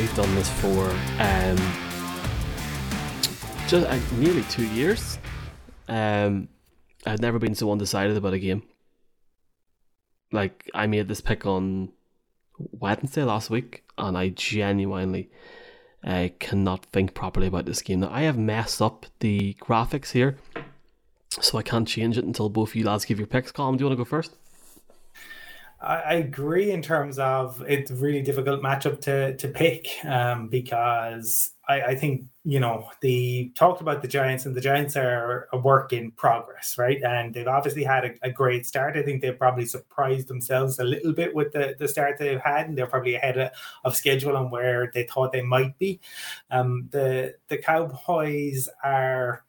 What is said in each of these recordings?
we've done this for um, just uh, nearly two years. Um, I've never been so undecided about a game. Like I made this pick on Wednesday last week, and I genuinely uh, cannot think properly about this game. Now I have messed up the graphics here, so I can't change it until both of you lads give your picks. Colin, do you want to go first? I agree in terms of it's a really difficult matchup to to pick um, because I, I, think you know the talked about the Giants and the Giants are a work in progress, right? And they've obviously had a, a great start. I think they've probably surprised themselves a little bit with the, the start they've had, and they're probably ahead of, of schedule on where they thought they might be. Um, the the Cowboys are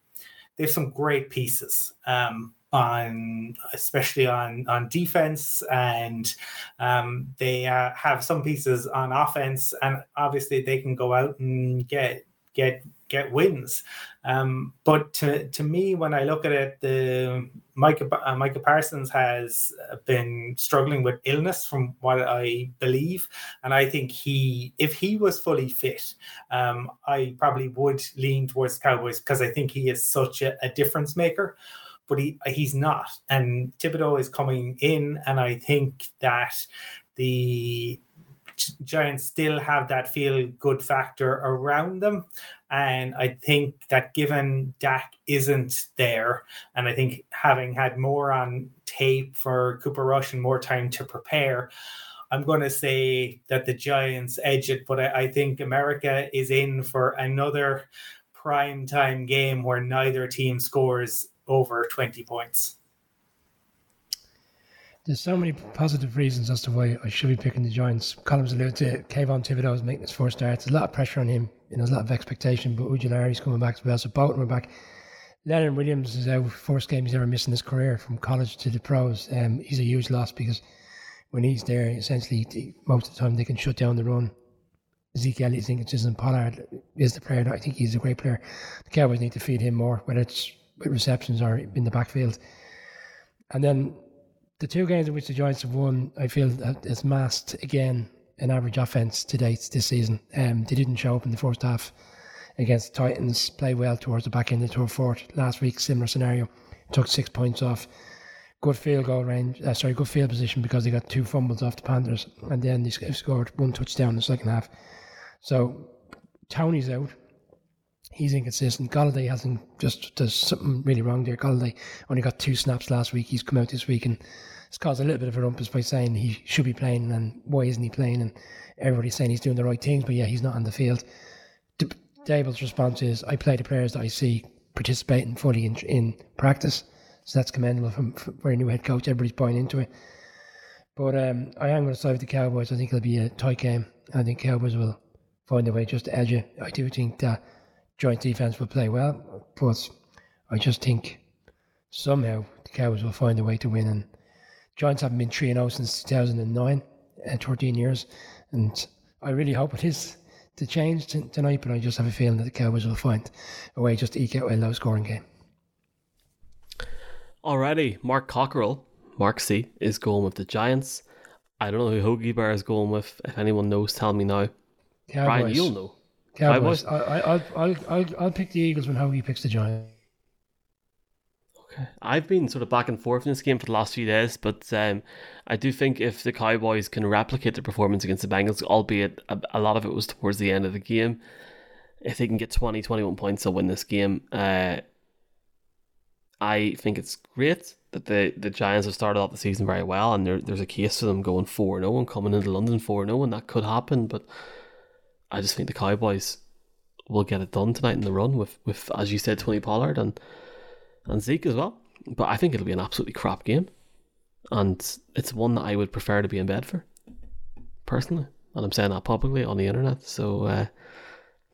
they have some great pieces. Um, on especially on on defense and um, they uh, have some pieces on offense and obviously they can go out and get get get wins. Um, but to, to me when i look at it the micah, uh, micah parsons has been struggling with illness from what i believe. And i think he if he was fully fit um, i probably would lean towards cowboys because i think he is such a, a difference maker but he he's not. And Thibodeaux is coming in, and I think that the Giants still have that feel good factor around them. And I think that given Dak isn't there, and I think having had more on tape for Cooper Rush and more time to prepare, I'm going to say that the Giants edge it. But I, I think America is in for another prime time game where neither team scores over 20 points. There's so many positive reasons as to why I should be picking the Giants. Colin's alluded to Kayvon Thibodeaux is making his first start. There's a lot of pressure on him and there's a lot of expectation, but Ojulari's coming back as well. So both are back. Leonard Williams is out first game he's ever missed in his career from college to the pros. Um, he's a huge loss because when he's there, essentially most of the time they can shut down the run. Zeke Elliott, Inconsistent Pollard is the player. I think he's a great player. The Cowboys need to feed him more, whether it's receptions are in the backfield. And then the two games in which the Giants have won, I feel has masked again an average offense to date this season. Um, they didn't show up in the first half against the Titans, play well towards the back end of the fourth. Last week, similar scenario, took six points off. Good field goal range, uh, sorry, good field position because they got two fumbles off the Panthers, and then they scored one touchdown in the second half. So Toney's out, he's inconsistent. Golladay hasn't just does something really wrong there. Golladay only got two snaps last week. He's come out this week and it's caused a little bit of a rumpus by saying he should be playing and why isn't he playing? And everybody's saying he's doing the right things, but yeah, he's not on the field. D- Daboll's response is, "I play the players that I see participating fully in, in practice." So that's commendable from, from for a new head coach. Everybody's buying into it. But um, I am going to side with the Cowboys. I think it'll be a tight game. I think Cowboys will find a way just to edge it. I do think that joint defense will play well, but I just think somehow the Cowboys will find a way to win. And Giants haven't been 3 0 since 2009, uh, 13 years. And I really hope it is to change t- tonight, but I just have a feeling that the Cowboys will find a way just to eke out a low scoring game. Alrighty, Mark Cockerell, Mark C, is going with the Giants. I don't know who Hoagie Bar is going with. If anyone knows, tell me now. Cowboys. Brian, you'll know. Cowboys. I, will I'll, I'll, I'll pick the Eagles when Hoagie picks the Giants. Okay. I've been sort of back and forth in this game for the last few days, but um, I do think if the Cowboys can replicate their performance against the Bengals, albeit a, a, lot of it was towards the end of the game, if they can get 20, 21 points, they'll win this game. Uh, I think it's great that the, the Giants have started off the season very well, and there, there's a case for them going 4 0 and coming into London 4 0, and that could happen, but I just think the Cowboys will get it done tonight in the run with, with as you said, Tony Pollard and and Zeke as well. But I think it'll be an absolutely crap game, and it's one that I would prefer to be in bed for, personally. And I'm saying that publicly on the internet. So, uh,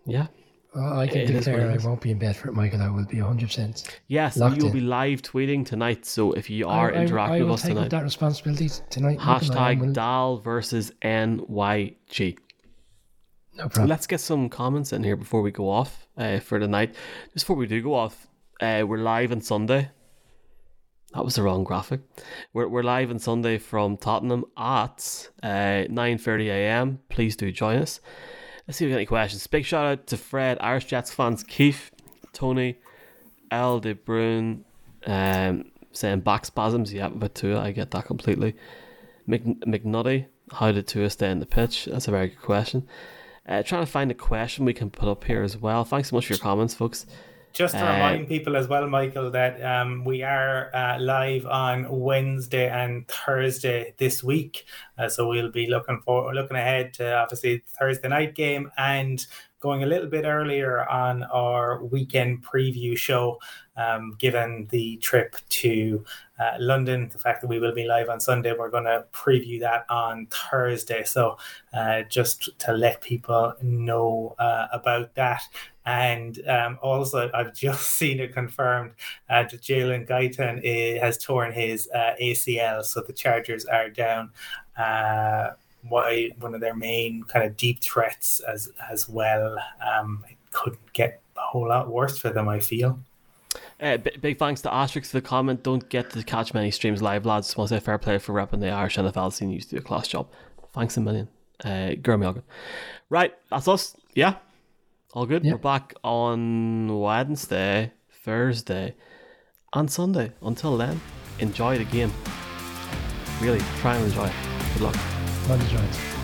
yeah. Well, I can it declare I won't be in bed for it, Michael. I will be 100%. Yes, you'll be live tweeting tonight. So if you are I, interacting I, I with us tonight, that responsibility tonight. Hashtag Dal versus NYG. No problem. Let's get some comments in here before we go off uh, for the night. Just before we do go off, uh, we're live on Sunday. That was the wrong graphic. We're, we're live on Sunday from Tottenham at uh, 9.30am. Please do join us. Let's see if we got any questions. Big shout out to Fred, Irish Jets fans, Keith, Tony, L. De Bruyne, um, saying back spasms. Yeah, but Tua, I get that completely. Mc, McNutty, how did Tua stay in the pitch? That's a very good question. Uh, trying to find a question we can put up here as well. Thanks so much for your comments, folks. Just to uh, remind people as well, Michael, that um, we are uh, live on Wednesday and Thursday this week. Uh, so we'll be looking for looking ahead to obviously Thursday night game and going a little bit earlier on our weekend preview show, um, given the trip to uh, London, the fact that we will be live on Sunday, we're going to preview that on Thursday. So, uh, just to let people know uh, about that. And um, also, I've just seen it confirmed uh, that Jalen Guyton eh, has torn his uh, ACL, so the Chargers are down uh, why one of their main kind of deep threats as as well. Um, it couldn't get a whole lot worse for them. I feel. Uh, b- big thanks to Asterix for the comment. Don't get to catch many streams live, lads. Want to say fair play for repping the Irish NFL scene. You used to do a class job. Thanks a million. Uh, Gurmy Right, that's us. Yeah, all good. Yep. We're back on Wednesday, Thursday, and Sunday. Until then, enjoy the game. Really, try and enjoy it. Good luck. Love Giants.